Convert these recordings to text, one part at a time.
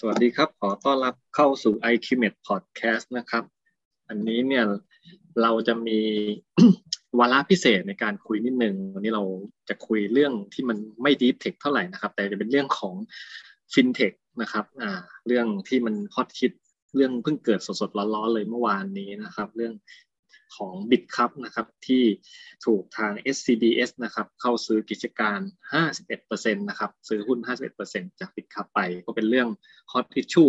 สวัสดีครับ ขอต้อนรับเข้าสู่ i q m e t Podcast นะครับ อันนี้เนี่ยเราจะมีวาระพิเศษในการคุยนิดนึง วันนี้เราจะคุยเรื่องที่มันไม่ดีฟเทคเท่าไหร่นะครับ แต่จะเป็นเรื่องของฟินเทคนะครับอ่าเรื่องที่มันฮอตฮิตเรื่องเพิ่งเกิดสดๆร้อนๆเลยเมื่อวานนี้นะครับ เรื่อง ของบิตครับนะครับที่ถูกทาง SCBS นะครับเข้าซื้อกิจการ 51%นะครับซื้อหุ้น 51%จากบิตครับไปก็เป็นเรื่องฮอตทิชชู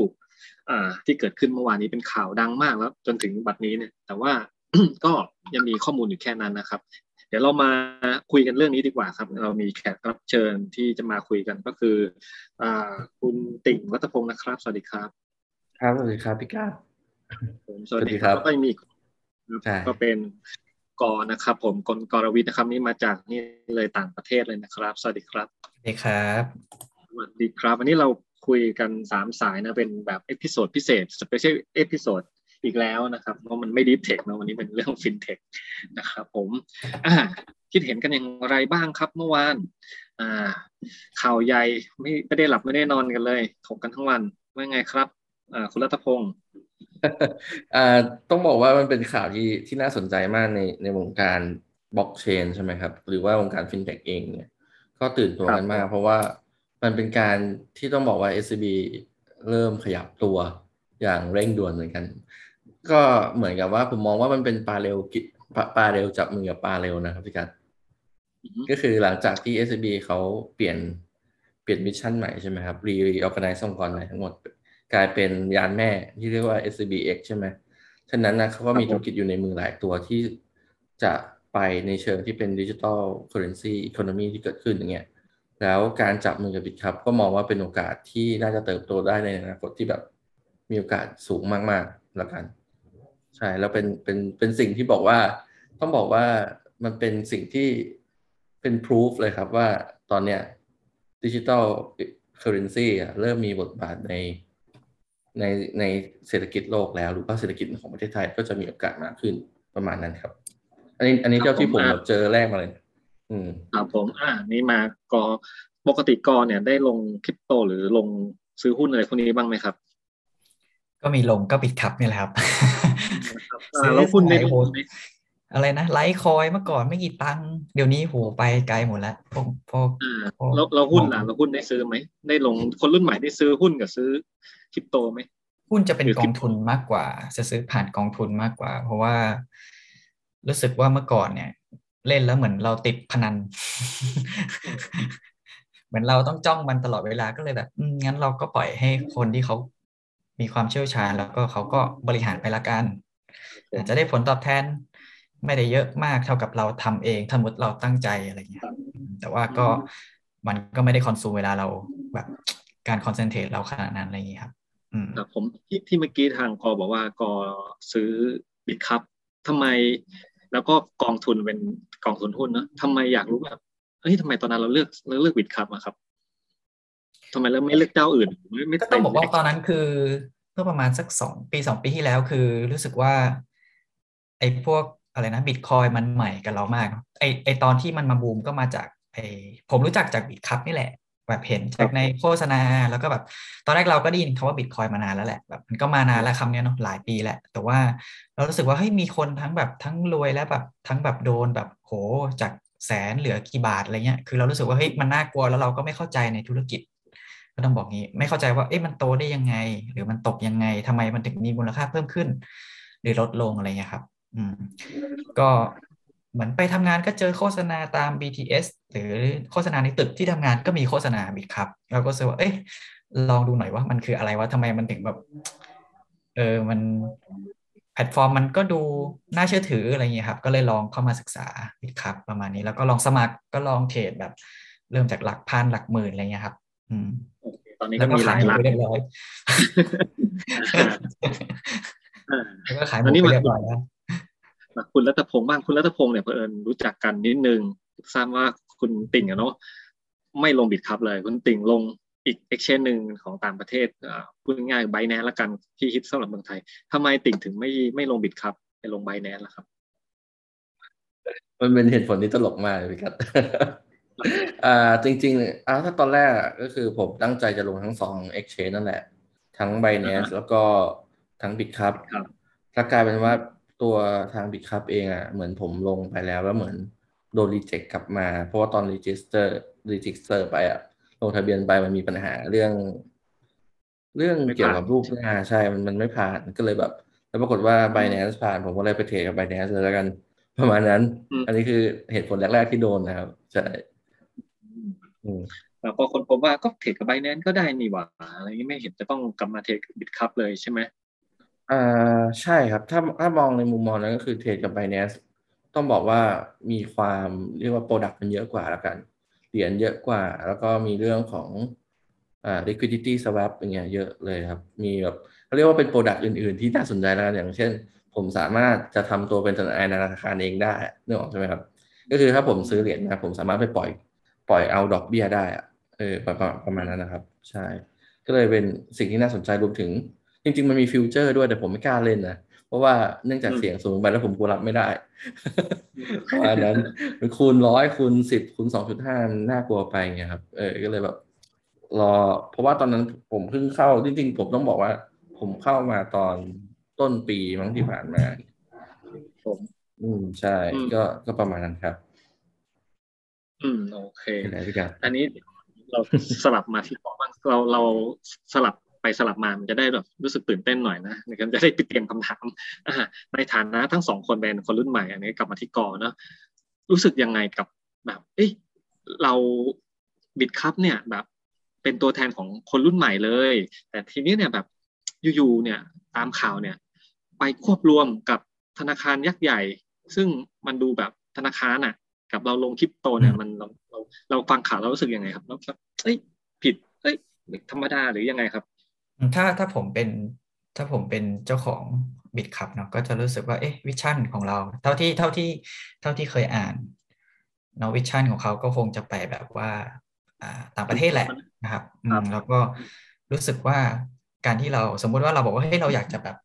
ที่เกิดขึ้นเมื่อวานนี้เป็นข่าวดังมากแล้วจนถึงบัดนี้เนี่ยแต่ว่าก็ยังมีข้อมูลอยู่แค่นั้นนะครับ เดี๋ยวเรามาคุยกันเรื่องนี้ดีกว่าครับ เรามีแขกรับเชิญที่จะมาคุยกันก็คืออคุณติ่งวัฒพงศ์นะครับ สวัสดีครับ ครับสวัสดีครับพี่ก้าสวัสดีครับก็มี ก็เป็นกอนะครับ ผมกลกรวิทย์นะครับนี่มาจากนี่เลยต่างประเทศเลยนะครับ สวัสดีครับสวัสดีครับสวัสดีครับ วันนี้เราคุยกันสามสายนะเป็นแบบ episode พิเศษ special episode อีกแล้วนะครับเพราะมันไม่ deep tech นะวันนี้เป็นเรื่องฟินเทคนะครับผมอ่าคิดเห็นกันอย่างไรบ้างครับเมื่อวานอ่า ข่าวใหญ่ไม่ไม่ได้หลับไม่ได้นอนกันเลยถกกันทั้งวันว่าไงครับอ่าคุณรัตพงศ์ อ่าต้องบอกว่ามันเป็นข่าวที่ที่น่าสนใจมากในในวงการบล็อกเชนใช่ไหมครับ หรือว่าวงการฟินเทคเองเนี่ยก็ตื่นตัวกันมาก เพราะว่ามันเป็นการที่ต้องบอกว่า SCB เริ่มขยับตัวอย่างเร่งด่วนเหมือนกัน ก็เหมือนกับว่าผมมองว่ามันเป็นปลาเร็วปลาเร็วจับมือกับปลาเร็วนะครับพี่กัดก็คือหลังจากที่ SCB เขาเปลี่ยนเปลี่ยน mission ใหม่ใช่ไหมครับ re organize องค์กรใหม่ทั้งหมด กลายเป็นยานแม่ที่เรียกว่า SCBX ใช่ไหมฉะนั้นนะเขาก็มีธุรกิจอยู่ในมือหลายตัวที่จะไปในเชิงที่เป็น digital currency economy ที่เกิดขึ้นอย่างเงี้ยแล้วการจับมือกับ Bitkub ก็มองว่าเป็นโอกาสที่น่าจะเติบโตได้ในอนาคตที่แบบมีโอกาสสูงมากๆแล้วกัน ใช่แล้วเป็นเป็นเป็นสิ่งที่บอกว่า ต้องบอกว่ามันเป็นสิ่งที่เป็นพิสูจเลยครับว่าตอนเนี้ยดิจิทัลเคอร์เรนซีเริ่มมีบทบาทใน ในในเศรษฐกิจโลกแล้ว หรือว่าเศรษฐกิจของประเทศไทยก็จะมีโอกาสมากขึ้นประมาณนั้นครับ อันนี้อันนี้เจ้าที่ผมเจอแรกมาเลย อืมครับผม อ่า นี่มากอปกติกอเนี่ยได้ลงคริปโตหรือลงซื้อหุ้นอะไรพวกนี้บ้างไหมครับ ก็มีลงก็ปิดคับนี่แหละครับซื้อแล้วหุ้นในโห อะไรนะไลท์คอยเมื่อก่อนไม่กี่ตังค์เดี๋ยวนี้โหไปไกลหมดแล้วพวกพวกเราเราหุ้นล่ะเราหุ้นได้ซื้อไหมได้ลงคนรุ่นใหม่ได้ซื้อหุ้นกับซื้อคริปโตไหมหุ้นจะเป็นกองทุนมากกว่า จะซื้อผ่านกองทุนมากกว่า เพราะว่า รู้สึกว่าเมื่อก่อนเนี่ย เล่นแล้วเหมือนเราติดพนัน เหมือนเราต้องจ้องมันตลอดเวลาก็เลยแบบงั้นเราก็ปล่อยให้คนที่เขามีความเชี่ยวชาญ แล้วก็เขาก็บริหารไปละกันอาจจะได้ผลตอบแทน ไม่ได้เยอะมากเท่ากับเราทำเองถ้ามุดเราตั้งใจอะไรเงี้ยแต่ว่าก็มันก็ไม่ได้คอนซูมเวลาเราแบบการคอนเซนเทรตเราขนาดนั้นอะไรอย่างนี้ครับครับผมที่ที่เมื่อกี้ทางกอบอกว่ากอซื้อบิตครับทำไม แล้วก็กองทุนเป็นกองทุนหุ้นเนาะทำไมอยากรู้แบบเฮ้ยทำไมตอนนั้นเราเลือกเราเลือกบิตครับอะครับทำไมเราไม่เลือกเจ้าอื่นไม่ไม่ต้องบอกว่าตอนนั้นคือเมื่อประมาณสักสองปีสองปีที่แล้วคือรู้สึกว่า ไอ้พวก อะไรนะบิตคอยมันใหม่กับเรามากไอไอตอนที่มันมาบูมก็มาจากไอผมรู้จักจากบิตคัพนี่แหละ แบบเห็นจากในโฆษณาแล้วก็แบบ ตอนแรกเราก็ได้ยินคาว่าบิตคอยมานานแล้วแหละแบบมันก็มานานแล้วคำนี้เนาะหลายปีแหละ แต่ว่าเรารู้สึกว่าเฮ้ยมีคนทั้งแบบทั้งรวยและแบบทั้งแบบโดนแบบโหจากแสนเหลือกี่บาทอะไรเงี้ย คือเรารู้สึกว่าเฮ้ยมันน่ากลัวแล้วเราก็ไม่เข้าใจในธุรกิจ ก็ต้องบอกงี้ ไม่เข้าใจว่าเอ๊ะมันโตได้ยังไง หรือมันตกยังไงทำไมมันถึงมีมูลค่าเพิ่มขึ้น หรือลดลงอะไรเงี้ยครับ อืมก็เหมือนไปทำงานก็เจอโฆษณาตาม BTS หรือโฆษณาในตึกที่ทำงานก็มีโฆษณาบิดครับเราก็เซว่าเอ้ยลองดูหน่อยว่ามันคืออะไรวะทำไมมันถึงแบบ เออมันแพลตฟอร์มมันก็ดูน่าเชื่อถืออะไรเงี้ยครับ ก็เลยลองเข้ามาศึกษา Bitkub ประมาณนี้แล้วก็ลองสมัครก็ลองเทรดแบบ เริ่มจากหลักพันหลักหมื่นอะไรเงี้ยครับ อืมตอนนี้ก็มีหลายหลักเรียบร้อยแล้วก็ขายหมดเรียบร้อยแล้ว คุณรัตพงศ์บ้างคุณรัตพงศ์เนี่ยเพื่อนรู้จักกันนิดนึงทราบว่าคุณติ่งอะเนาะไม่ลง Bitkub เลย คุณติ่งลงอีกเอ็กชแนนหนึ่งของต่างประเทศพูดง่ายๆ Binance ละกันที่ฮิตสำหรับเมืองไทยทำไมติ่งถึงไม่ไม่ลง Bit kub ไปลง Binance ล่ะครับ มันเป็นเหตุผลที่ตลกมากเลยครับอ่าจริงๆอ่าถ้าตอนแรกก็คือผมตั้งใจจะลงทั้งสองเอ็กชแนนนั่นแหละ ทั้ง Binance แล้วก็ทั้ง BitCup ครับถ้ากลายเป็นว่า ตัวทาง BitCup เองอะเหมือนผมลงไปแล้วแล้วเหมือนโดน reject กลับมา เพราะว่าตอน register register ไปอะลงทะเบียนไปมันมีปัญหาเรื่อง เรื่องไม่ผ่านเกี่ยวกับรูปหน้าใช่มันมันไม่ผ่านก็เลยแบบ แล้วปรากฏว่า Binance ผ่านผมก็เลยไปเทรดกับ Binance เลยแล้วกัน ประมาณนั้นอืมอันนี้คือเหตุผลแรก ๆ ที่โดนนะครับใช่อืมแล้วก็คนพบว่าก็เทรดกับ Binance ก็ได้นี่หว่าอะไรอย่างนี้ไม่เห็นจะต้องกลับมาเทรดกับ Bitkub เลยใช่ไหม อ่า ใช่ครับ ถ้าถ้ามองในมุมมองนั้นก็คือเทรดกับ Binance ต้องบอกว่ามีความเรียกว่า Product มันเยอะกว่าแล้วกัน เหรียญเยอะกว่า แล้วก็มีเรื่องของอ่า liquidity swap อย่างเงี้ยเยอะเลยครับ มีแบบเขาเรียกว่าเป็น Product อื่นๆ ที่น่าสนใจแล้วกันอย่างเช่น ผมสามารถจะทำตัวเป็นธนาคารเองได้นึกออกใช่ไหมครับ ก็คือถ้าผมซื้อเหรียญมาผมสามารถไปปล่อยปล่อยเอาดอกเบี้ยได้อะเออประมาณประมาณนั้นนะครับ ใช่ ก็เลยเป็นสิ่งที่น่าสนใจรวมถึง จริง ๆ มันมีฟิวเจอร์ด้วยแต่ผมไม่กล้าเล่นนะ เพราะว่าเนื่องจากเสียงสูงไปแล้วผมกลัวรับไม่ได้ประมาณนั้นมันคูณร้อยคูณสิบคูณสองจุดห้ามันน่ากลัวไปไงครับ เออก็เลยแบบ รอ เพราะว่าตอนนั้นผมเพิ่งเข้าจริง ๆ ผมต้องบอกว่า ผมเข้ามาตอนต้นปีมั้งที่ผ่านมา ผม อืมใช่อืมก็ก็ประมาณนั้นครับ อืมโอเคเป็นไรพี่กันอันนี้เราสลับมาที่ปอบ้างเราเราสลับ ไปสลับมามันจะได้แบบรู้สึกตื่นเต้นหน่อยนะในการจะได้ไปเตรียมคำถามในฐานะทั้งสองคนเป็นคนรุ่นใหม่อันนี้กลับมาที่กอเนอะรู้สึกยังไงกับแบบ เอ้ยเราบิดคัพเนี่ยแบบเป็นตัวแทนของคนรุ่นใหม่เลย แต่ทีนี้เนี่ยแบบอยู่ๆเนี่ยตามข่าวเนี่ย ไปควบรวมกับธนาคารยักษ์ใหญ่ ซึ่งมันดูแบบธนาคารน่ะ กับเราลงคริปโตเนี่ยมันเราเราเราฟังข่าวเรารู้สึกยังไงครับเราแบบเอ้ยผิด เอ้ยธรรมดาหรือยังไงครับ ถ้าถ้าผมเป็นถ้าผมเป็นเจ้าของ Bitkub เนาะก็จะรู้สึกว่าเอ๊ะ vision ของเรา เท่าที่เท่าที่เท่าที่เคยอ่านเนาะ vision ของเขาก็คงจะไปแบบว่าอ่าต่างประเทศแหละนะครับอืมครับแล้วก็รู้สึกว่าการที่เราสมมุติว่าเราบอกว่าเฮ้ยเราอยากจะแบบ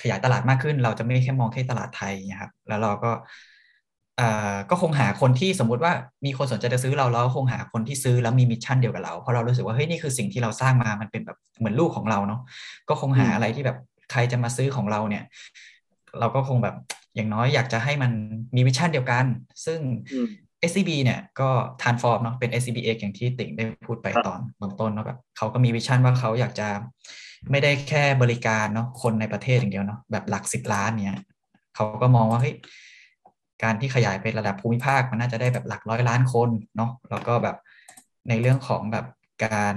ขยายตลาดมากขึ้น เราจะไม่แค่มองแค่ตลาดไทยนะครับ แล้วเราก็อ่า ก็คงหาคนที่สมมุติว่ามีคนสนใจจะซื้อเราแล้วคงหาคนที่ซื้อแล้วมี mission เดียวกับเราเพราะเรารู้สึกว่าเฮ้ยนี่คือสิ่งที่เราสร้างมามันเป็นแบบเหมือนลูกของเราเนาะก็คงหาอืมอะไรที่แบบใครจะมาซื้อของเราเนี่ย เราก็คงแบบอย่างน้อยอยากจะให้มันมี vision เดียวกัน ซึ่งอืม SCB เนี่ยก็ transform เนาะเป็น SCBX อย่างที่ติ่งได้พูดไปครับตอนเบื้องต้นเนาะแบบเขาก็มี vision ว่าเขาอยากจะไม่ได้แค่บริการเนาะคนในประเทศอย่างเดียวเนาะแบบหลักสิบล้านเนี่ยเขาก็มองว่าเฮ้ย การที่ขยายไประดับภูมิภาคมันน่าจะได้แบบหลักร้อยล้านคนเนาะแล้วก็แบบในเรื่องของแบบการ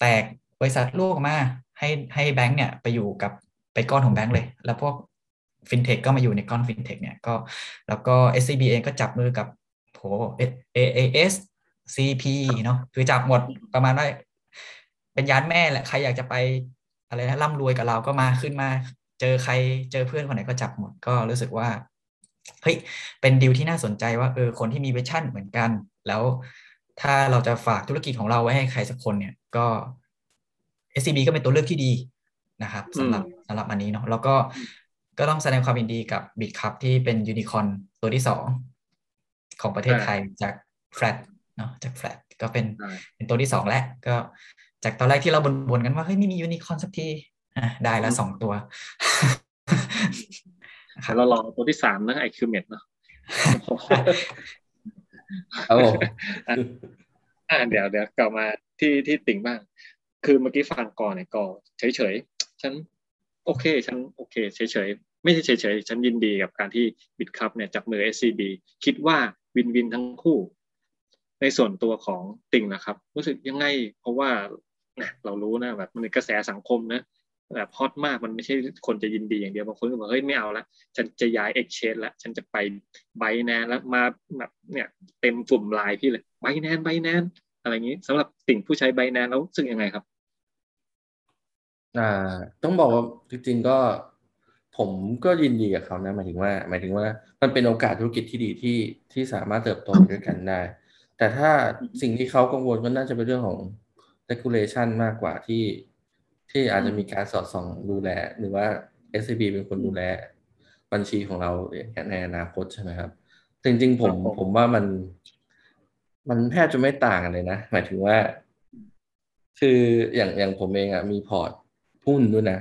แตกบริษัทลูกมาให้ให้แบงก์เนี่ยไปอยู่กับไปก้อนของแบงก์เลย แล้วพวกฟินเทคก็มาอยู่ในก้อนฟินเทคเนี่ยก็แล้วก็ SCB เองก็จับมือกับโห AIS CP เนาะคือจับหมดประมาณว่าเป็นยานแม่แหละใครอยากจะไปอะไรนะร่ำรวยกับเราก็มาขึ้นมา เจอใครเจอเพื่อนคนไหนก็จับหมดก็รู้สึกว่า เฮ้ยเป็นดีลที่น่าสนใจว่าเออคนที่มีวิชั่นเหมือนกัน แล้วถ้าเราจะฝากธุรกิจของเราไว้ให้ใครสักคนเนี่ยก็ SCB ก็เป็นตัวเลือกที่ดีนะครับสำหรับสำหรับอันนี้เนาะแล้วก็ก็ต้องแสดงความยินดีกับ b i g คัพที่เป็นยูนิคอนตัวที่สองของประเทศไทยจากแฟลตเนาะจากแฟลตก็เป็นใช่เป็นตัวที่สองแล้วก็จากตอนแรกที่เราบ่นๆกันว่าเฮ้ยไม่มียูนิคอร์นสักทีอะได้แล้วสองตัวนะครับ เรารอตัวที่สามนะไอคิวเมดเนาะครับผมอ่าเดี๋ยวเดี๋ยวกลับมาที่ที่ติ่งบ้าง คือเมื่อกี้ฟังก่อนเนี่ยก็เฉยเฉยๆฉันโอเค ฉันโอเคเฉยเฉยๆไม่ใช่เฉยเฉยๆฉันยินดีกับการที่ Bitkub เนี่ยจับมือ SCB คิดว่าวินวินทั้งคู่ ในส่วนตัวของติ่งนะครับ รู้สึกยังไง เพราะว่าเนี่ยเรารู้นะแบบมันเป็นกระแสสังคมนะ แบบฮอตมากมันไม่ใช่คนจะยินดีอย่างเดียวบางคนก็บอกเฮ้ยไม่เอาละฉันจะย้าย exchange ละฉันจะไปไบแนนแล้วมาแบบเนี่ยเต็มกลุ่มไลน์พี่เลยไบแนนไบแนนอะไรอย่างนี้สำหรับติ่งผู้ใช้ไบแนนแล้วรู้สึกยังไงครับ อ่า ต้องบอกว่าจริงๆก็ผมก็ยินดีกับเขานะหมายถึงว่า หมายถึงว่ามันเป็นโอกาสธุรกิจที่ดีที่ที่สามารถเติบโตด้วยกันได้ แต่ถ้าสิ่งที่เขากังวลก็น่าจะเป็นเรื่องของ regulation มากกว่าที่ ที่อาจจะมีการสอดส่องดูแล หรือว่า SCB เป็นคนดูแล บัญชีของเราในอนาคตใช่ไหมครับ จริงๆผมครับผมผมว่ามัน มันแทบจะไม่ต่างกันเลยนะ หมายถึงว่า คืออย่างอย่างผมเองอะมีพอร์ตหุ้นด้วยนะ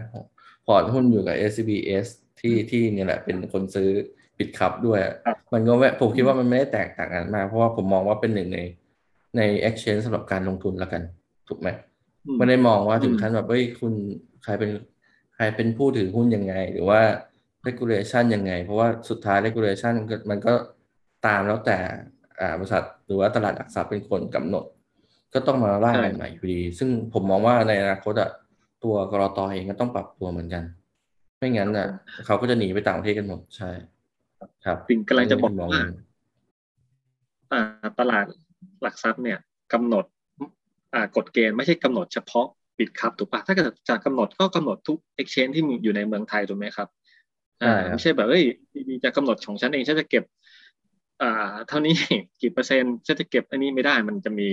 พอร์ตหุ้นอยู่กับ SCBS ที่ที่นี่แหละเป็นคนซื้อ Bitkub ด้วย มันก็ผมคิดว่ามันไม่ได้แตกต่างกันมาก เพราะว่าผมมองว่าเป็นหนึ่งในใน exchange สำหรับการลงทุนแล้วกัน ถูกไหม ไม่ได้มองว่าถึงขั้นแบบเฮ้ยคุณใครเป็นใครเป็นผู้ถือหุ้นยังไง หรือว่า regulation ยังไง เพราะว่าสุดท้าย regulation มันก็ตามแล้วแต่บริษัทหรือว่าตลาดหลักทรัพย์เป็นคนกำหนด ก็ต้องมาร่างใหม่อยู่ดี ซึ่งผมมองว่าในอนาคตอะตัวกรอตเองก็ต้องปรับตัวเหมือนกัน ไม่งั้นอะเขาก็จะหนีไปต่างประเทศกันหมดใช่ ครับสิ่งกำลังจะบอกว่าตลาดหลักทรัพย์เนี่ยกำหนด กฎเกณฑ์ไม่ใช่กำหนดเฉพาะปิดครับถูกปะถ้าเกิดจะกำหนดก็กำหนดทุก exchange ที่อยู่ในเมืองไทยถูกไหมครับอ่าไม่ใช่แบบเอ้ยจะกำหนดของฉันเองฉันจะเก็บอ่าเท่านี้กี่เปอร์เซ็นต์ฉันจะเก็บอันนี้ไม่ได้มันจะมี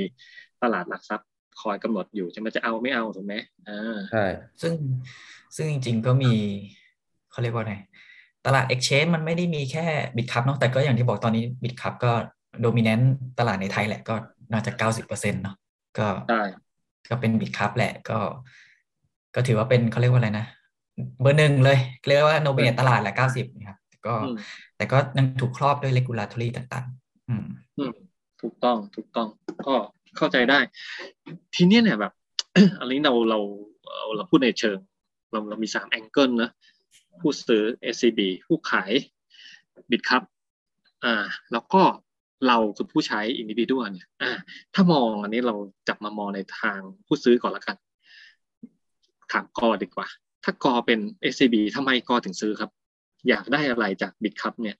ตลาดหลักทรัพย์คอยกำหนดอยู่จะมันจะเอาไม่เอาถูกไหมอ่าใช่ซึ่งซึ่งจริง ๆก็มีเขาเรียกว่าไงตลาด Exchange มันไม่ได้มีแค่ Bitkub เนาะแต่ก็อย่างที่บอกตอนนี้ Bitkub ก็ dominant ตลาดในไทยแหละก็น่าจะเก้าสิบเปอร์เซ็นต์เนาะ ก็ก็เป็น Bitkub แหละก็ ก็ถือว่าเป็นเขาเรียกว่าอะไรนะเบอร์หนึ่งเลยเรียกว่าโนเบตตลาดแหละเก้าสิบนะครับก็แต่ก็ยังถูกครอบด้วย regulatory ต่างๆ อืมถูกต้องถูกต้องก็เข้าใจได้ ทีนี้เนี่ยแบบ อันนี้เราเราเราพูดในเชิง เราเรามีสาม angle นะผู้ซื้อ SCB ผู้ขาย Bitkub อ่า แล้วก็ เราคือผู้ใช้ individual เนี่ยถ้ามองอันนี้เราจับมามองในทางผู้ซื้อก่อนละกัน ถามกอดีกว่า ถ้ากอเป็น SCB ทำไมกอถึงซื้อครับ อยากได้อะไรจาก Bitkub เนี่ย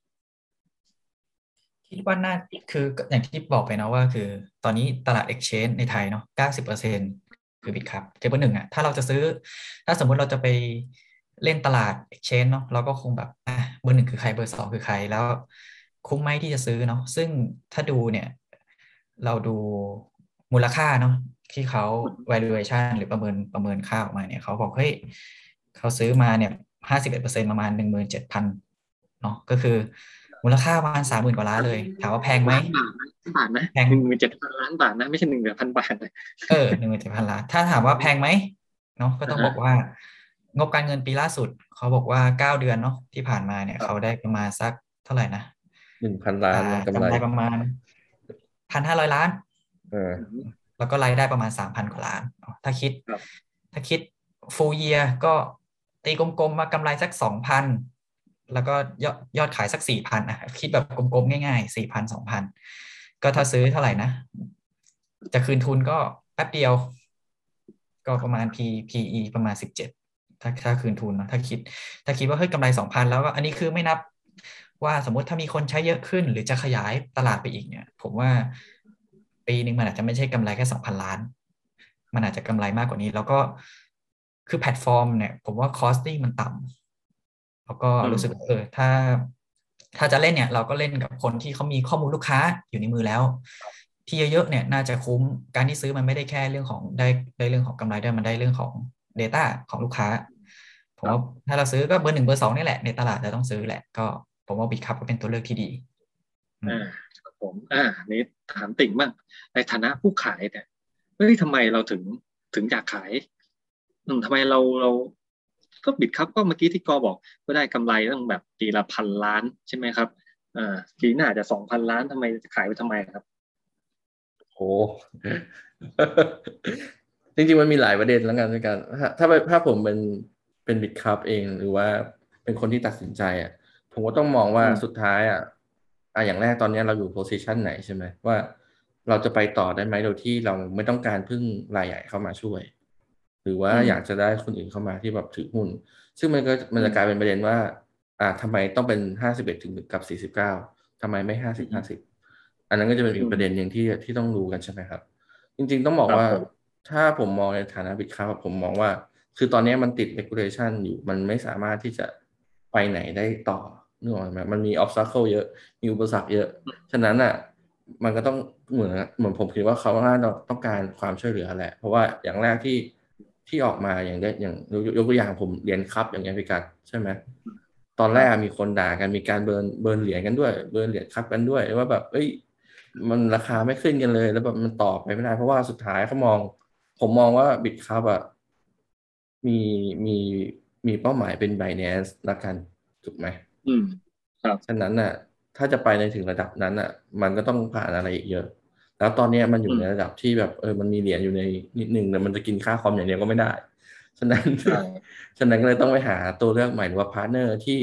คิดว่าน่าคืออย่างที่บอกไปนะว่าคือ ตอนนี้ตลาด Exchange ในไทยเนาะเก้าสิบเปอร์เซ็นคือ Bitkub เบอร์หนึ่งอะถ้าเราจะซื้อ ถ้าสมมุติเราจะไปเล่นตลาด Exchange เนาะเราก็คงแบบอะเบอร์หนึ่งคือใครเบอร์สองคือใครแล้ว คุ้มไหมที่จะซื้อเนาะซึ่งถ้าดูเนี่ย เราดูมูลค่าเนาะที่เขา valuation หรือประเมินประเมินค่าออกมาเนี่ยเขาบอกเฮ้ยเขาซื้อมาเนี่ยห้าสิบเอ็ดเปอร์เซ็นประมาณหนึ่งหมื่นเจ็ดพันเนาะก็คือมูลค่าประมาณสามหมื่นกว่าล้านเลย ถามว่าแพงไหมบาทนะแพงหนึ่งหมื่นเจ็ดพันล้านบาทนะไม่ใช่หนึ่งหมื่นพันบาทเลยเออหนึ่งหมื่นเจ็ดพันล้านถ้าถามว่าแพงไหมเนาะก็ต้องบอกว่างบการเงินปีล่าสุด เขาบอกว่าเก้าเดือนเนาะที่ผ่านมาเนี่ย เขาได้ประมาณสักเท่าไหร่นะ หนึ่งพันล้านกำไรประมาณพันห้าร้อยล้านเออแล้วก็รายได้ประมาณสามพันกว่าล้าน ถ้าคิด ถ้าคิดฟูเยียก็ตีกลมๆมากำไรสักสองพันแล้วก็ยอดยอดขายสักสี่พันอะคิดแบบกลมๆง่ายๆสี่พันสองพันก็ถ้าซื้อเท่าไหร่นะ จะคืนทุนก็แป๊บเดียว ก็ประมาณ P PE ประมาณสิบเจ็ดถ้าถ้าคืนทุนนะถ้าคิด ถ้าคิดว่าเฮ้ยกำไรสองพันแล้วก็อันนี้คือไม่นับ ว่าสมมติถ้ามีคนใช้เยอะขึ้น หรือจะขยายตลาดไปอีกเนี่ย ผมว่าปีหนึ่งมันอาจจะไม่ใช่กำไรแค่สองพันล้าน มันอาจจะกำไรมากกว่านี้ แล้วก็คือแพลตฟอร์มเนี่ย ผมว่า costing มันต่ำแล้วก็รู้สึกเออถ้า ถ้าจะเล่นเนี่ย เราก็เล่นกับคนที่เขามีข้อมูลลูกค้าอยู่ในมือแล้ว ที่เยอะๆเนี่ยน่าจะคุ้มการที่ซื้อมันไม่ได้แค่เรื่องของได้ได้เรื่องของกำไรด้วยมันได้เรื่องของ Data ของลูกค้าผมว่าถ้าเราซื้อก็เบอร์หนึ่งเบอร์สองนี่แหละในตลาดจะต้องซื้อแหละก็ ผมว่าบิตคัพก็เป็นตัวเลือกที่ดีอ่าครับผมอ่านี่ถามติ่งบ้างในฐานะผู้ขายเนี่ยเฮ้ยทำไมเราถึงถึงอยากขายอืมทำไมเราเราก็บิดครับก็เมื่อกี้ที่กอบอก ก็ได้กำไรตั้งแบบปีละพันล้านใช่ไหมครับอ่าปีหน้าจะสองพันล้านทำไมจะขายไปทำไมครับโหจริงๆมันมีหลายประเด็นแล้วกันในการถ้าถ้าถ้าผมเป็นเป็น Bitkub เองหรือว่าเป็นคนที่ตัดสินใจอะ ผมก็ต้องมองว่าสุดท้ายอะอะอย่างแรกตอนนี้เราอยู่ position ไหนใช่ไหมว่า เราจะไปต่อได้ไหมโดยที่เราไม่ต้องการพึ่งรายใหญ่เข้ามาช่วย หรือว่าอยากจะได้คนอื่นเข้ามาที่แบบถือหุ้น ซึ่งมันก็มันจะกลายเป็นประเด็นว่า อ่าทำไมต้องเป็นห้าสิบเอ็ดถึงกับสี่สิบเก้าทำไมไม่ห้าสิบห้าสิบอันนั้นก็จะเป็นอีกประเด็นหนึ่งที่ที่ต้องรู้กันใช่ไหมครับ จริง ๆ ต้องบอกว่าถ้าผมมองในฐานะ Bitkub ผมมองว่า คือตอนนี้มันติด regulation อยู่มันไม่สามารถที่จะไปไหนได้ต่อ นึกออกไหมมันมี obstacle เยอะ มีอุปสรรคเยอะ ฉะนั้นอะ มันก็ต้องเหมือนเหมือนผมคิดว่าเขาน่าต้องการความช่วยเหลือแหละ เพราะว่าอย่างแรกที่ที่ออกมาอย่างได้อย่างยกตัวอย่างผมเรียนครับอย่างเงี้ยพี่กัดใช่ไหมตอนแรกมีคนด่ากันมีการเบิร์นเบิร์นเหรียญกันด้วย เบิร์นเหรียญครับกันด้วยว่าแบบ เอ้ย มันราคาไม่ขึ้นกันเลย แล้วแบบมันต่อไปไม่ได้ เพราะว่าสุดท้ายเขามอง ผมมองว่าบิตครับอะมีมีมีเป้าหมายเป็น Binance ละกันถูกไหม อืม ครับฉะนั้นน่ะ ถ้าจะไปในถึงระดับนั้นน่ะ มันก็ต้องผ่านอะไรอีกเยอะ แล้วตอนเนี้ยมันอยู่ในระดับที่แบบเออมันมีเหรียญอยู่ในนิดนึงแต่มันจะกินค่าคอมอย่างเดียวก็ไม่ได้ ฉะนั้นใช่ฉะนั้นก็เลยต้องไปหาตัวเลือกใหม่หรือว่าพาร์ทเนอร์ที่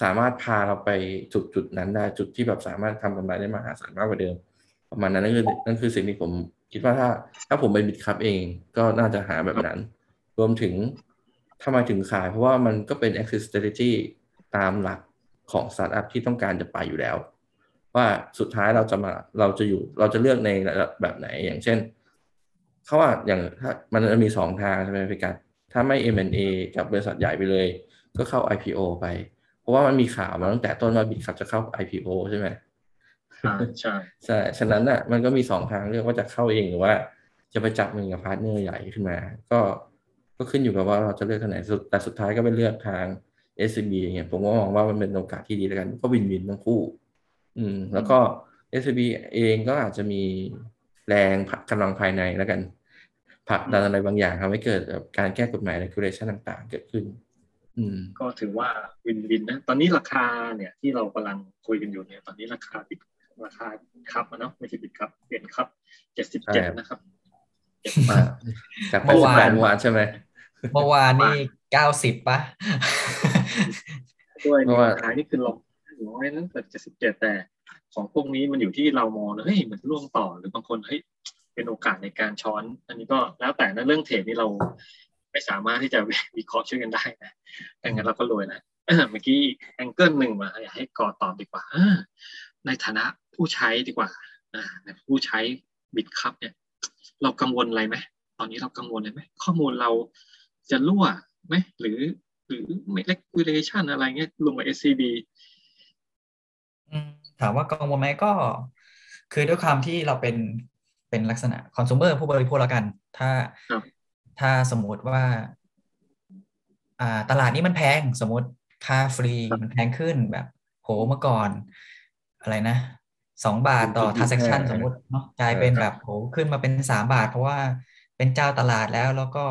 สามารถพาเราไปจุดจุดนั้นได้จุดที่แบบสามารถทำกำไรได้มหาศาลมากกว่าเดิม ประมาณนั้นนั่นคือนั่นคือสิ่งที่ผมคิดว่าถ้า ถ้าผมไป Bitkub เองก็น่าจะหาแบบนั้น รวมถึงทำไมถึงขาย เพราะว่ามันก็เป็น exit strategy ตามหลักของสตาร์ทอัพที่ต้องการจะไปอยู่แล้ว ว่าสุดท้ายเราจะมาเราจะอยู่เราจะเลือกในระดับแบบไหนอย่างเช่นเขาว่าอย่างถ้ามันจะมีสองทางใช่ไหมพี่กัดถ้าไม่ M&A กับบริษัทใหญ่ไปเลย ก็เข้า IPO ไป เพราะว่ามันมีข่าวมาตั้งแต่ต้นว่า Bitkub จะเข้า IPO ใช่ไหมอ่าใช่ใช่ฉะนั้นน่ะมันก็มีสองทางเลือกว่าจะเข้าเองหรือว่า จะไปจับมือกับพาร์ทเนอร์ใหญ่ขึ้นมา ก็ก็ขึ้นอยู่กับว่าเราจะเลือกทางไหนสุดแต่สุดท้ายก็เป็นเลือกทาง SCB อย่างเงี้ยผมก็มองว่ามันเป็นโอกาสที่ดีแล้วกัน ก็วินวินทั้งคู่ อืม แล้วก็ SCB เองก็อาจจะมีแรงกำลังภายในแล้วกันผลักดันอะไรบางอย่างทำให้เกิดแบบการแก้กฎหมาย regulation ต่างๆ เกิดขึ้น อืม ก็ถือว่าวินวินนะตอนนี้ราคาเนี่ยที่เรากำลังคุยกันอยู่เนี่ย ตอนนี้ราคาบิตราคาครับอะเนาะไม่ใช่บิตครับเป็นครับเจ็ดสิบใช่เจ็ดครับนะครับมาจากเมื่อวาน88เมื่อวานใช่ไหมเมื่อวานนี่เก้าสิบปะ ด้วยเพราะว่าขายนี่คือลงน้อยนั้นเกิดเจ็ดสิบเจ็ดแต่ของพวกนี้มันอยู่ที่เรามองนะเฮ้ยมันร่วงต่อหรือบางคนเฮ้ยเป็นโอกาสในการช้อน อันนี้ก็แล้วแต่นะเรื่องเทรดนี่เราไม่สามารถที่จะวิเคราะห์ช่วยกันได้นะดังนั้นเราก็รวยนะเมื่อกี้แองเกิลหนึ่งมาอยากให้กอตอบดีกว่าอ่าในฐานะผู้ใช้ดีกว่าอ่าในผู้ใช้บิตคัพเนี่ย เรากังวลอะไรไหมตอนนี้เรากังวลเลยไหมข้อมูลเราจะรั่วไหมหรือ หรือไม่ regulation อะไรเงี้ยรวมกับ SCB อืมถามว่ากังวลไหมก็ คือด้วยความที่เราเป็นเป็นลักษณะคอน sumer ผู้บริโภคแล้วกัน ถ้าครับถ้าสมมติว่า อ่าตลาดนี้มันแพงสมมติค่าฟรีมันแพงขึ้นแบบโหเมื่อก่อน อะไรนะสองบาทต่อ0.25 transaction สมมติเนาะกลายเป็นเออคแบรับบโหขึ้นมาเป็นสามบาท เพราะว่าเป็นเจ้าตลาดแล้วแล้วก็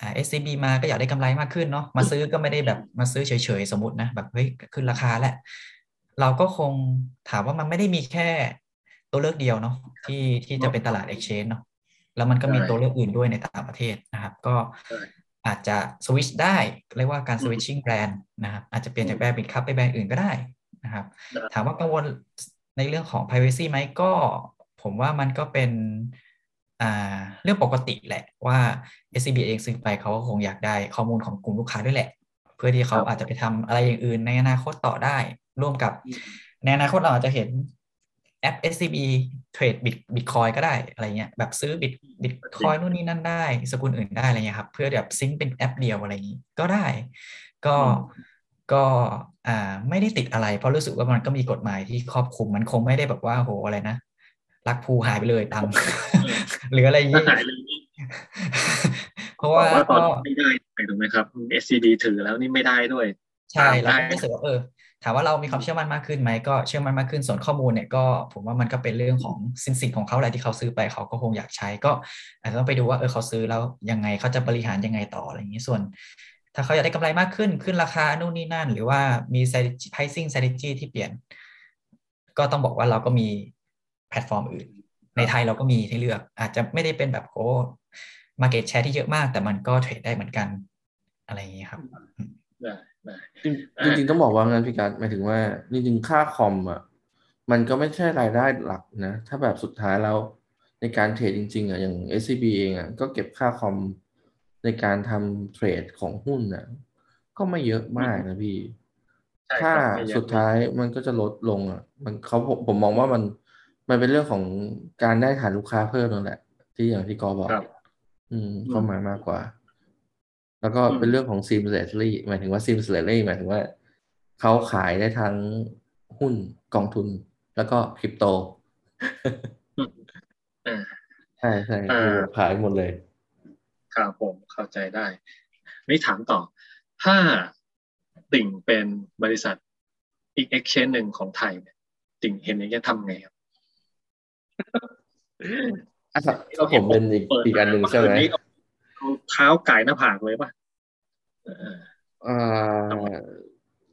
อ่า SCB มาก็อยากได้กำไรมากขึ้นเนาะมาซื้อก็ไม่ได้แบบมาซื้อเฉยๆ สมมตินะแบบเฮ้ยขึ้นราคาแล้วเราก็คงถามว่ามันไม่ได้มีแค่ตัวเลือกเดียวเนาะที่ที่จะเป็นตลาด exchange เนาะแล้วมันก็มีใช่ตัวเลือกอื่นด้วยในต่างประเทศนะครับ ก็ใช่อาจจะสวิตชได้เรียกว่าการอืม switching brand นะครับอาจจะเปลี่ยนจากแบรนด์ Bitkub ไปแบรนด์อื่นก็ได้นะครับได้ถามว่ากังวลในเรื่องของ privacy ไหมก็ ผมว่ามันก็เป็นอ่า เรื่องปกติแหละว่า SCB เองซื้อไปเขาก็คงอยากได้ข้อมูลของกลุ่มลูกค้าด้วยแหละ เพื่อที่เขาครับอาจจะไปทำอะไรอย่างอื่นในอนาคตต่อได้ ร่วมกับในอนาคตเราอาจจะเห็นแอป SCB เทรดบิตบิตคอยน์ก็ได้อะไรเงี้ยแบบซื้อบิตบิตคอยนู่นนี่นั่นได้ สกุลอื่นได้อะไรเงี้ยครับ เพื่อแบบซิงค์เป็นแอปเดียวอะไรอย่างนี้ก็ได้ ก็อืมก็อ่าไม่ได้ติดอะไร เพราะรู้สึกว่ามันก็มีกฎหมายที่ครอบคลุมมันคงไม่ได้แบบว่าโหอะไรนะ ลักภูหายไปเลยตังค์หรืออะไรอย่างถ้านี้หายเลยนี่เพราะบอว่ากว่าตอนก็นี้ไม่ได้ถูกไหมครับ SCB ถือแล้วนี่ไม่ได้ด้วย ใช่ตามเราได้ก็รู้สึกว่าเออถามว่าเรามีความเชื่อมั่นมากขึ้นไหมก็เชื่อมั่นมากขึ้นส่วนข้อมูลเนี่ยก็ผมว่ามันก็เป็นเรื่องของสินสิทธิ์ของเขาแหละที่เขาซื้อไปเขาก็คงอยากใช้ก็ อาจจะต้องไปดูว่าเออเขาซื้อแล้วยังไงเขาจะบริหารยังไงต่ออะไรอย่างนี้ส่วน ถ้าเขาอยากได้กำไรมากขึ้นขึ้นราคานู่นนี่นั่น หรือว่ามี strategy pricing strategy ที่เปลี่ยน ก็ต้องบอกว่าเราก็มี แพลตฟอร์มอื่น ในไทยเราก็มีให้เลือก อาจจะไม่ได้เป็นแบบโอ้ market share ที่เยอะมาก แต่มันก็เทรดได้เหมือนกันอะไรอย่างนี้ครับได้ได้จริงจริงๆต้องบอกว่างั้นพี่การหมายถึงว่าจริงๆค่าคอมอะมันก็ไม่ใช่รายได้หลักนะ ถ้าแบบสุดท้ายแล้วในการเทรดจริงๆอะอย่าง SCB เองอะก็เก็บค่าคอมในการทำเทรดของหุ้นอะก็ไม่เยอะมากนะพี่ใช่ถ้าครับไม่เยอะสุดท้ายมันก็จะลดลงอะ มันเขาผมผมมองว่ามัน มันเป็นเรื่องของการได้ฐานลูกค้าเพิ่มนั่นแหละ ที่อย่างที่กอบอกครับอืมเข้ามามากกว่า แล้วก็อืมเป็นเรื่องของ seamlessly หมายถึงว่า seamlessly หมายถึงว่าเขาขายได้ทั้งหุ้นกองทุน แล้วก็คริปโตอ่าใช่ใช่อ่าคือขายหมดเลย ครับผมเข้าใจได้ นี่ถามต่อ ถ้าติ่งเป็นบริษัทอีก exchange หนึ่งของไทยเนี่ยติ่งเห็นอย่างนี้ยทำไงครับ อะก็ผมเป็นอีกอีกอันหนึ่งใช่ไหมเอาเท้าก่ายหน้าผากเลยป่ะอ่า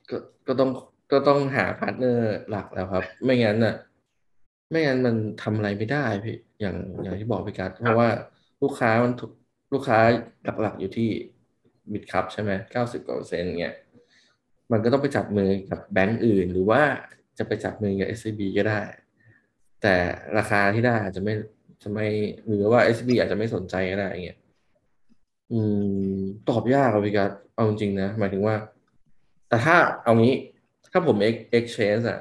ก็ก็ต้องก็ต้องหาพาร์ทเนอร์หลักแล้วครับ ไม่งั้นน่ะ ไม่งั้นมันทำอะไรไม่ได้พี่อย่างอย่างที่บอกพี่กัดเพราะว่าลูกค้ามันลูกค้าหลักๆอยู่ที่ Bitkub ใช่ไหมเก้าสิบกว่าเปอร์เซ็นต์เงี้ยมันก็ต้องไปจับมือกับแบงก์อื่น หรือว่าจะไปจับมือกับ SCB ก็ได้ แต่ราคาที่ได้อาจจะไม่จะไม่หรือว่า SCB อาจจะไม่สนใจก็ได้เงี้ยอืม ตอบยากครับพี่กัดเอาจริงนะหมายถึงว่า แต่ถ้าเอางี้ ถ้าผม exchange อะ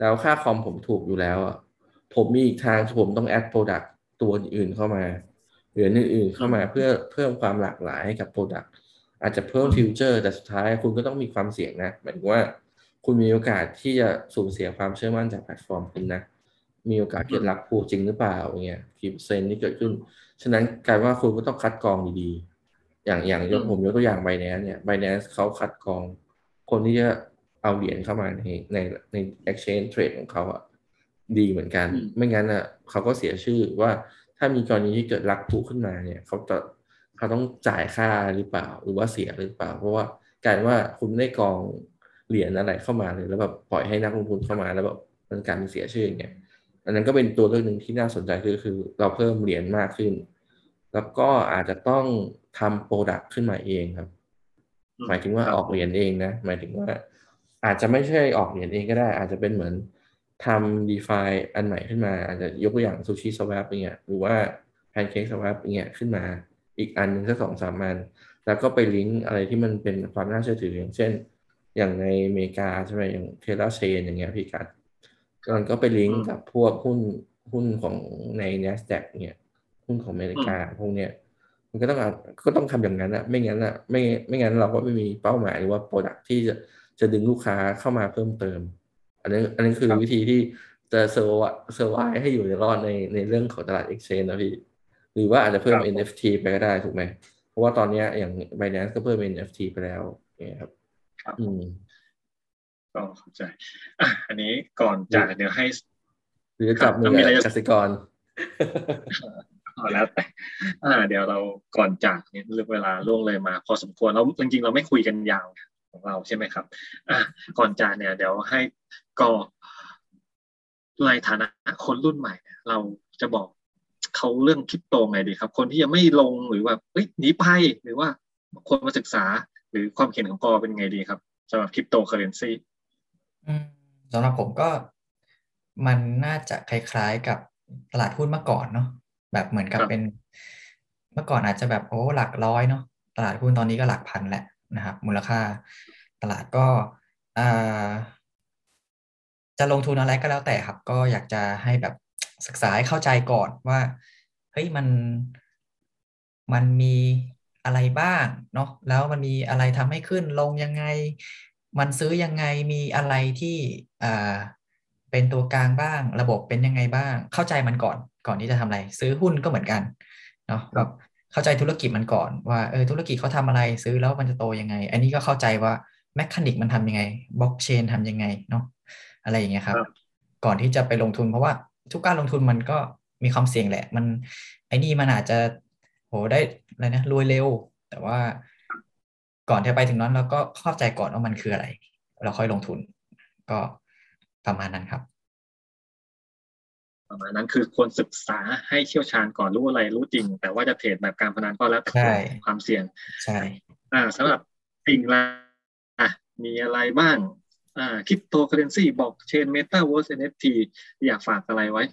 แล้วค่าคอมผมถูกอยู่แล้วอะผมมีอีกทางผมต้อง add product ตัวอื่นเข้ามาหรืออื่นๆเข้ามาเพื่อเพิ่มความหลากหลายให้กับ product อาจจะเพิ่มฟิวเจอร์ แต่สุดท้ายคุณก็ต้องมีความเสี่ยงนะหมายถึงว่าคุณมีโอกาสที่จะสูญเสียความเชื่อมั่นจากแพลตฟอร์มคุณนะ มีโอกาสเกิดลักผูจริงหรือเปล่าเงี้ยกี่เปอร์เซ็นต์ที่เกิดขึ้น ฉะนั้นกลายว่าคุณก็ต้องคัดกรองดีๆ อย่างอย่างยกผมยกตัวอย่างไบแนนเนี่ยไบแนนเขาคัดกรอง คนที่จะเอาเหรียญเข้ามาในในใน exchange trade ของเขาอะดีเหมือนกัน ไม่งั้นอะเขาก็เสียชื่อว่าถ้ามีกรณีที่เกิดลักทุขึ้นมาเนี่ยเขาจะเขาต้องจ่ายค่าหรือเปล่า หรือว่าเสียหรือเปล่า เพราะว่ากลายว่าคุณได้กองเหรียญอะไรเข้ามาเลย แล้วแบบปล่อยให้นักลงทุนเข้ามาแล้วแบบมันการเสียชื่ออย่างเงี้ย อันนั้นก็เป็นตัวเลือกหนึ่งที่น่าสนใจคือคือเราเพิ่มเหรียญมากขึ้น แล้วก็อาจจะต้องทำโปรดักต์ขึ้นมาเองครับ หมายถึงว่าออกเหรียญเองนะ หมายถึงว่า อาจจะไม่ใช่ออกเหรียญเองก็ได้ อาจจะเป็นเหมือนทำ DeFi อันใหม่ขึ้นมา อาจจะยกตัวอย่างซูชิสว a p อย่างเงี้ยหรือว่าPancakeSwap อย่างเงี้ยขึ้นมาอีกอันหนึ่งสักสองสามอัน แล้วก็ไปลิงก์อะไรที่มันเป็นความน่าเชื่อถืออย่างเช่น อย่างในอเมริกาใช่ไหมอย่าง Terra chain อย่างเงี้ยพี่กัด มันก็ไปลิงก์กับพวกหุ้นหุ้นของใน NASDAQ เนี่ย หุ้นของอเมริกาพวกเนี้ยมันก็ต้องก็ต้องทำอย่างนั้นอะไม่งั้นอะไม่ไม่งั้นเราก็ไม่มีเป้าหมายหรือว่า product ที่จะจะดึงลูกค้าเข้ามาเพิ่มเติม อันนี้อันนี้คือวิธีที่จะเซอร์วเซอร์ไวให้อยู่ในรอดในในเรื่องของตลาด exchange นะพี่ หรือว่าอาจจะเพิ่ม NFT ไปก็ได้ถูกไหม เพราะว่าตอนนี้อย่าง Binance ก็เพิ่ม NFT ไปแล้วเนี่ยครับครับอืม ก็เข้าใจอะอันนี้ก่อนจากเดี๋ยวให้หรือจับมือกับกสิกรแล้วแต่อ่า เดี๋ยวเราก่อนจากเนี่ยเลือกเวลาล่วงเลยมา พอสมควรแล้วจริงๆ เราไม่คุยกันยาวของเราใช่ไหมครับ อะก่อนจากเนี่ย เดี๋ยวให้ก็ในฐานะคนรุ่นใหม่เนี่ยเราจะบอกเขาเรื่องคริปโตไงดีครับ คนที่ยังไม่ลงหรือว่าเฮ้ยหนีไปหรือว่าคนมาศึกษาหรือความเห็นของกอเป็นไงดีครับสำหรับคริปโตเคอเรนซี สำหรับผมก็มันน่าจะคล้ายๆกับตลาดหุ้นเมื่อก่อนเนาะแบบเหมือนกับเป็นเมื่อก่อนอาจจะแบบโอ้หลักร้อยเนาะตลาดหุ้นตอนนี้ก็หลักพันแหละนะครับ มูลค่าตลาดก็อ่าจะลงทุนอะไรก็แล้วแต่ครับ ก็อยากจะให้แบบศึกษาให้เข้าใจก่อนว่าเฮ้ยมันมันมีอะไรบ้างเนาะแล้วมันมีอะไรทำให้ขึ้นลงยังไง มันซื้อยังไงมีอะไรที่อ่าเป็นตัวกลางบ้าง ระบบเป็นยังไงบ้าง เข้าใจมันก่อนก่อนที่จะทำอะไร ซื้อหุ้นก็เหมือนกันเนาะแบบเข้าใจธุรกิจมันก่อนว่าเออธุรกิจเขาทำอะไรซื้อแล้วมันจะโตยังไง อันนี้ก็เข้าใจว่าแมคคานิกมันทำยังไงบล็อกเชนทำยังไงเนาะอะไรอย่างเงี้ยครับ ก่อนที่จะไปลงทุนเพราะว่าทุกการลงทุนมันก็มีความเสี่ยงแหละ มันไอ้นี่มันอาจจะโหได้อะไรนะรวยเร็ว แต่ว่า ก่อนที่ไปถึงนั้นเราก็เข้าใจก่อนว่ามันคืออะไร เราค่อยลงทุน ก็ประมาณนั้นครับประมาณนั้นคือควรศึกษาให้เชี่ยวชาญก่อนรู้อะไรรู้จริง แต่ว่าจะเทรดแบบการพนันก็แล้วแต่ความเสี่ยงใช่อ่าสำหรับสิ่งละอะมีอะไรบ้างอ่าคริปโตเคอร์เรนซีบล็อกเชนเมตาเวิร์ส NFT อยากฝากอะไรไว้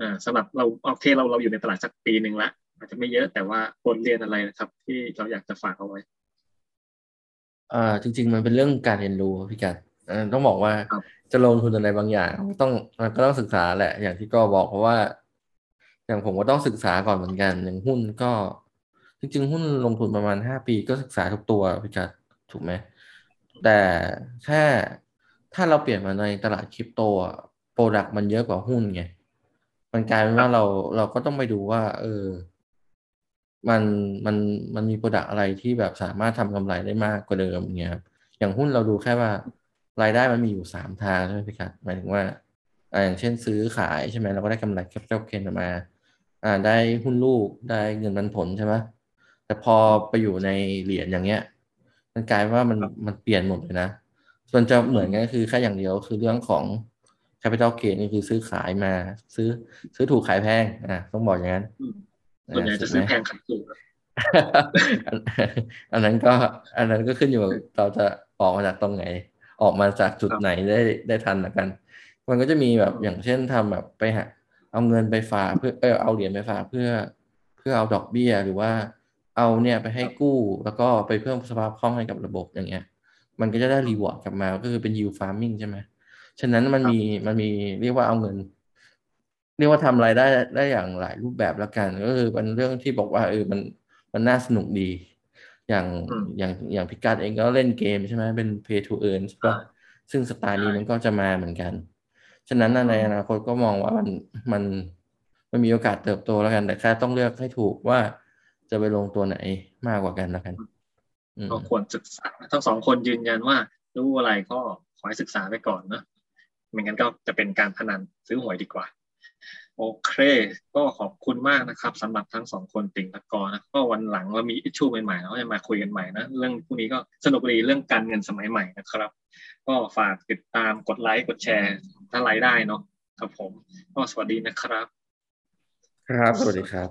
อ่าสำหรับเราโอเคเราเราอยู่ในตลาดสักปีหนึ่งละอาจจะไม่เยอะแต่ว่าบทเรียนอะไรนะครับ ที่เราอยากจะฝากเอาไว้ อ่าจริง ๆ มันเป็นเรื่องการเรียนรู้พี่กัดต้องบอกว่าจะลงทุนอะไรบางอย่างต้องมันก็ต้องศึกษาแหละ อย่างที่ก็บอกเพราะว่า อย่างผมก็ต้องศึกษาก่อนเหมือนกัน อย่างหุ้นก็ จริง ๆ หุ้นลงทุนประมาณห้าปีก็ศึกษาทุกตัวพี่กัดถูกไหมแต่แค่ถ้าเราเปลี่ยนมาในตลาดคริปโตอะโปรดักต์มันเยอะกว่าหุ้นไงมันกลายเป็นว่าเราเราก็ต้องไปดูว่า เออ มันมันมันมี product อะไรที่แบบสามารถทำกำไรได้มากกว่าเดิมเงี้ยครับอย่างหุ้นเราดูแค่ว่ารายได้มันมีอยู่สามทางใช่ไหมพี่ครับหมายถึงว่าอย่างเช่นซื้อขายใช่ไหมเราก็ได้กำไร capital gain ออกมา อ่าได้หุ้นลูกได้เงินปันผลใช่ไหมแต่พอไปอยู่ในเหรียญอย่างเงี้ย มันกลายว่ามันมันเปลี่ยนหมดเลยนะ ส่วนจะเหมือนกันคือแค่อย่างเดียวคือเรื่องของ capital gain นี่คือซื้อขายมาซื้อซื้อถูกขายแพงอะต้องบอกอย่างนั้น ส่วนใหญ่จะซื้อแพงขายถูกอันนั้นก็ อันนั้นก็ขึ้นอยู่เราจะออกมาจากตรงไหน ออกมาจากจุดไหนได้ได้ทันละกัน มันก็จะมีแบบอย่างเช่นทำแบบไปหาเอาเงินไปฝากเพื่อเออเอาเหรียญไปฝากเพื่อ เพื่อเอาดอกเบี้ยหรือว่าเอาเนี่ยไปให้กู้แล้วก็ไปเพิ่มสภาพคล่องให้กับระบบอย่างเงี้ย มันก็จะได้รีวอร์ดกลับมาก็คือเป็น yield farming ใช่ไหมฉะนั้นมันมีมันมีเรียกว่าเอาเงิน เรียกว่าทำรายได้ได้อย่างหลายรูปแบบแล้วกัน ก็คือเป็นเรื่องที่บอกว่าเออมันมันน่าสนุกดี อย่างอย่างอย่างพิการเองก็เล่นเกมใช่ไหมเป็น pay to earn ใช่ปะซึ่งสไตล์นี้มันก็จะมาเหมือนกัน ฉะนั้นในอนาคตก็มองว่ามันมันมันมีโอกาสเติบโตแล้วกัน แต่แค่ต้องเลือกให้ถูกว่าจะไปลงตัวไหนมากกว่ากันแล้วกันก็ควรศึกษาทั้งสองคนยืนยันว่ารู้อะไรก็ขอให้ศึกษาไปก่อนนะไม่งั้นก็จะเป็นการพนันซื้อหวยดีกว่า โอเค ก็ขอบคุณมากนะครับสำหรับทั้งสองคนติงตะกอนะก็วันหลังเรามีอิชชูใหม่ๆเราจะมาคุยกันใหม่นะเรื่องพวกนี้ก็สนุกดีเรื่องการเงินสมัยใหม่นะครับ ก็ฝากติดตามกดไลค์กดแชร์ถ้าไลค์ได้เนาะครับผมก็สวัสดีนะครับ ครับ สวัสดีครับ